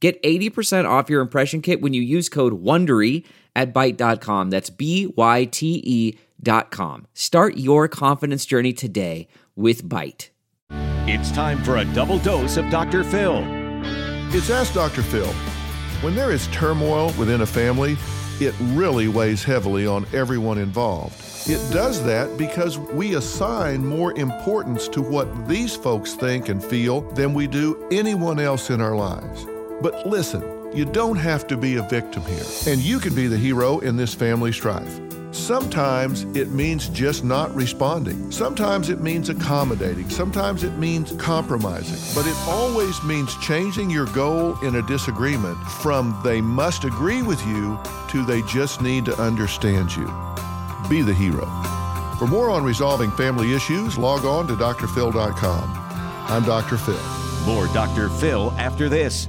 Get 80% off your impression kit when you use code WONDERY at Byte.com. That's B-Y-T-E dot com. Start your confidence journey today with Byte. It's time for a double dose of Dr. Phil. It's Ask Dr. Phil. When there is turmoil within a family, it really weighs heavily on everyone involved. It does that because we assign more importance to what these folks think and feel than we do anyone else in our lives. But listen, you don't have to be a victim here, and you can be the hero in this family strife. Sometimes it means just not responding. Sometimes it means accommodating. Sometimes it means compromising. But it always means changing your goal in a disagreement from they must agree with you to they just need to understand you. Be the hero. For more on resolving family issues, log on to drphil.com. I'm Dr. Phil. More Dr. Phil after this.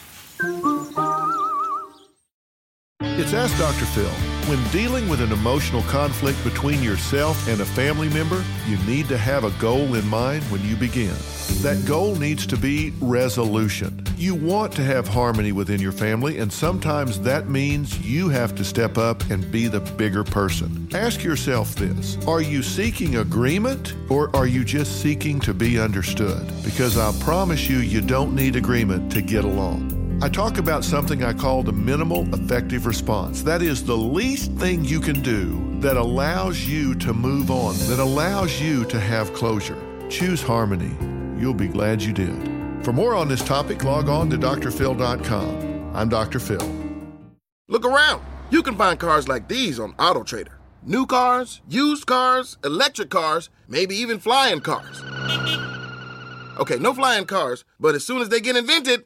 It's Ask Dr. Phil. When dealing with an emotional conflict between yourself and a family member, you need to have a goal in mind when you begin. That goal needs to be resolution. You want to have harmony within your family, and sometimes that means you have to step up and be the bigger person. Ask yourself this Are you seeking agreement or are you just seeking to be understood? Because I promise you, you don't need agreement to get along. I talk about something I call the minimal effective response. That is the least thing you can do that allows you to move on, that allows you to have closure. Choose harmony. You'll be glad you did. For more on this topic, log on to drphil.com. I'm Dr. Phil. Look around. You can find cars like these on AutoTrader. New cars, used cars, electric cars, maybe even flying cars. Okay, no flying cars, but as soon as they get invented,